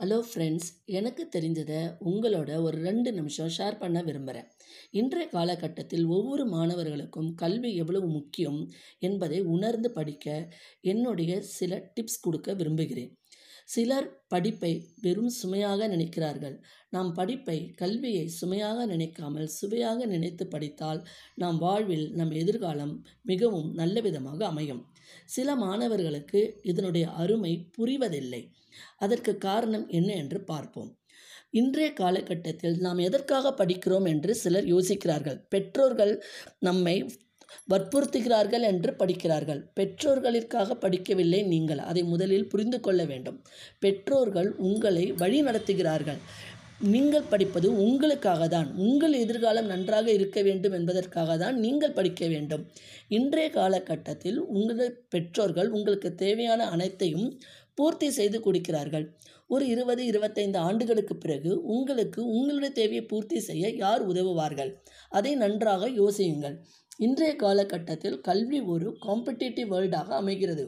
Hello friends எனக்கு தெரிஞ்சதை உங்களோட ஒரு ரெண்டு நிமிஷம் ஷேர் பண்ண விரும்புகிறேன் இன்றைய காலகட்டத்தில் ஒவ்வொரு மாணவர்களுக்கும் கல்வி எவ்வளவு முக்கியம் என்பதை உணர்ந்து படிக்க என்னுடைய சில டிப்ஸ் கொடுக்க விரும்புகிறேன். சிலர் படிப்பை வெறும் சுமையாக நினைக்கிறார்கள். நாம் படிப்பை கல்வியை சுமையாக நினைக்காமல் சுவையாக நினைத்து படித்தால் நம் வாழ்வில் நம் எதிர்காலம் மிகவும் நல்ல விதமாக அமையும். சில மாணவர்களுக்கு இதனுடைய அருமை புரிவதில்லை. அதற்கு காரணம் என்ன என்று பார்ப்போம். இன்றைய காலகட்டத்தில் நாம் எதற்காக படிக்கிறோம் என்று சிலர் யோசிக்கிறார்கள். பெற்றோர்கள் நம்மை வற்புறுத்துகிறார்கள் என்று படிக்கிறார்கள். பெற்றோர்களிற்காக படிக்கவில்லை நீங்கள். அதை முதலில் புரிந்து கொள்ள வேண்டும். பெற்றோர்கள் உங்களை வழி நடத்துகிறார்கள். நீங்கள் படிப்பது உங்களுக்காக தான் உங்கள் எதிர்காலம் நன்றாக இருக்க வேண்டும் என்பதற்காக தான் நீங்கள் படிக்க வேண்டும். இன்றைய காலகட்டத்தில் உங்கள் பெற்றோர்கள் உங்களுக்கு தேவையான அனைத்தையும் பூர்த்தி செய்து கொடுக்கிறார்கள். ஒரு இருபது இருபத்தைந்து ஆண்டுகளுக்கு பிறகு உங்களுக்கு உங்களுடைய தேவையை பூர்த்தி செய்ய யார் உதவுவார்கள்? அதை நன்றாக யோசியுங்கள். இன்றைய காலகட்டத்தில் கல்வி ஒரு காம்படிட்டிவ் வேர்ல்டாக அமைகிறது.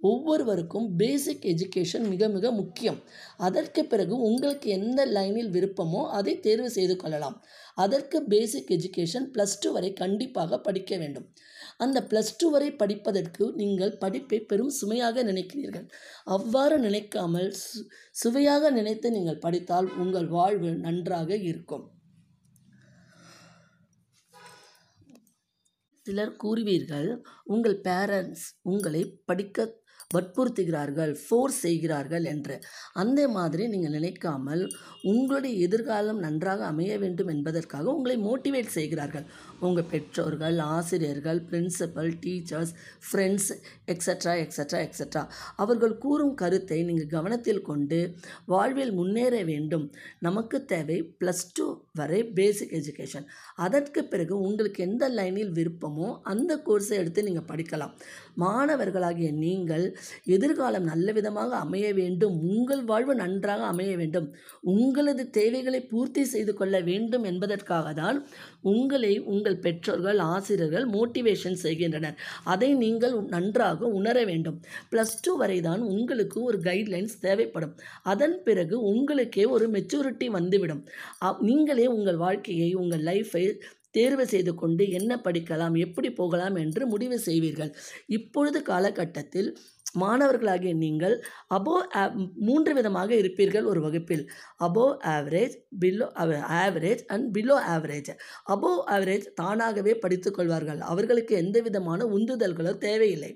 ஒவ்வொருவருக்கும் பேசிக் எஜுகேஷன் மிக மிக முக்கியம். அதற்கு பிறகு உங்களுக்கு எந்த லைனில் விருப்பமோ அதை தேர்வு செய்து கொள்ளலாம். அதற்கு பேசிக் எஜுகேஷன் ப்ளஸ் டூ வரை கண்டிப்பாக படிக்க வேண்டும். அந்த ப்ளஸ் டூ வரை படிப்பதற்கு நீங்கள் படிப்பை பெரும் சுமையாக நினைக்கிறீர்கள். அவ்வாறு நினைக்காமல் சு சுவையாக நினைத்து நீங்கள் படித்தால் உங்கள் வாழ்வு நன்றாக இருக்கும். சிலர் கூறுவீர்கள் உங்கள் பேரண்ட்ஸ் உங்களை படிக்க வற்புறுத்துகிறார்கள் ஃபோர்ஸ் செய்கிறார்கள் என்று. அந்த மாதிரி நீங்கள் நினைக்காமல் உங்களுடைய எதிர்காலம் நன்றாக அமைய வேண்டும் என்பதற்காக உங்களை மோட்டிவேட் செய்கிறார்கள். உங்கள் பெற்றோர்கள் ஆசிரியர்கள் principal teachers friends extra extra extra அவர்கள் கூறும் கருத்தை நீங்கள் கவனத்தில் கொண்டு வாழ்வில் முன்னேற வேண்டும். நமக்கு தேவை ப்ளஸ் டூ வரை பேசிக் எஜுகேஷன் அதற்கு பிறகு உங்களுக்கு எந்த லைனில் விருப்பமோ அந்த கோர்ஸை எடுத்து நீங்கள் படிக்கலாம். மாணவர்களாகிய நீங்கள் எதிர்காலம் நல்ல விதமாக அமைய வேண்டும். உங்கள் வாழ்வு நன்றாக அமைய வேண்டும். உங்களது தேவைகளை பூர்த்தி செய்து கொள்ள வேண்டும் என்பதற்காக தான் உங்களை உங்கள் பெற்றோர்கள் ஆசிரியர்கள் மோட்டிவேஷன் செய்கின்றனர். அதை நீங்கள் நன்றாக உணர வேண்டும். ப்ளஸ் டூ வரை தான் உங்களுக்கு ஒரு கைட்லைன்ஸ் தேவைப்படும். அதன் பிறகு உங்களுக்கே ஒரு மெச்சூரிட்டி வந்துவிடும். நீங்களே உங்கள் வாழ்க்கையை உங்கள் லைஃப்பை தேர்வு செய்து கொண்டு என்ன படிக்கலாம் எப்படி போகலாம் என்று முடிவு செய்வீர்கள். இப்பொழுது காலகட்டத்தில் மாணவர்களாகிய நீங்கள் அபோவ் மூன்று விதமாக இருப்பீர்கள் ஒரு வகுப்பில். Above average below average and below average above average தானாகவே படித்துக்கொள்வார்கள் அவர்களுக்கு எந்த விதமான உந்துதல்களோ தேவையில்லை.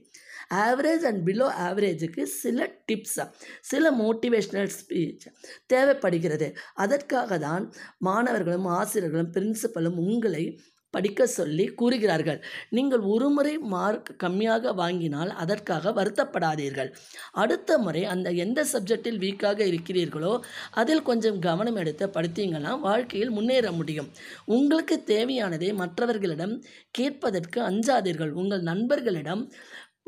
ஆவரேஜ் அண்ட் பிலோ ஆவரேஜுக்கு சில டிப்ஸ் சில மோட்டிவேஷ்னல் ஸ்பீச் தேவைப்படுகிறது. அதற்காக தான் மாணவர்களும் ஆசிரியர்களும் பிரின்சிபலும் உங்களை படிக்க சொல்லி கூறுகிறார்கள். நீங்கள் ஒரு முறை மார்க் கம்மியாக வாங்கினால் அதற்காக வருத்தப்படாதீர்கள். அடுத்த முறை அந்த எந்த சப்ஜெக்டில் வீக்காக இருக்கிறீர்களோ அதில் கொஞ்சம் கவனம் எடுத்து படித்தீங்கன்னா வாழ்க்கையில் முன்னேற முடியும். உங்களுக்கு தேவையானதை மற்றவர்களிடம் கேட்பதற்கு அஞ்சாதீர்கள். உங்கள் நண்பர்களிடம்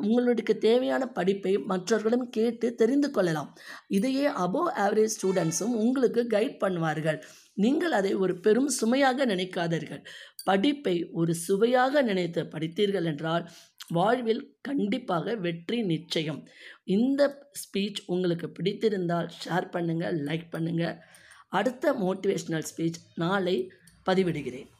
உங்களுக்கு தேவையான படிப்பை மற்றவர்களிடம் கேட்டு தெரிந்து கொள்ளலாம். இதையே அபோவ் ஆவரேஜ் ஸ்டூடெண்ட்ஸும் உங்களுக்கு கைட் பண்ணுவார்கள். நீங்கள் அதை ஒரு பெரும் சுமையாக நினைக்காதீர்கள். படிப்பை ஒரு சுவையாக நினைத்து படித்தீர்கள் என்றால் வாழ்வில் கண்டிப்பாக வெற்றி நிச்சயம். இந்த ஸ்பீச் உங்களுக்கு பிடித்திருந்தால் ஷேர் பண்ணுங்கள் லைக் பண்ணுங்கள் அடுத்த மோட்டிவேஷ்னல் ஸ்பீச் நாளை பதிவிடுகிறேன்.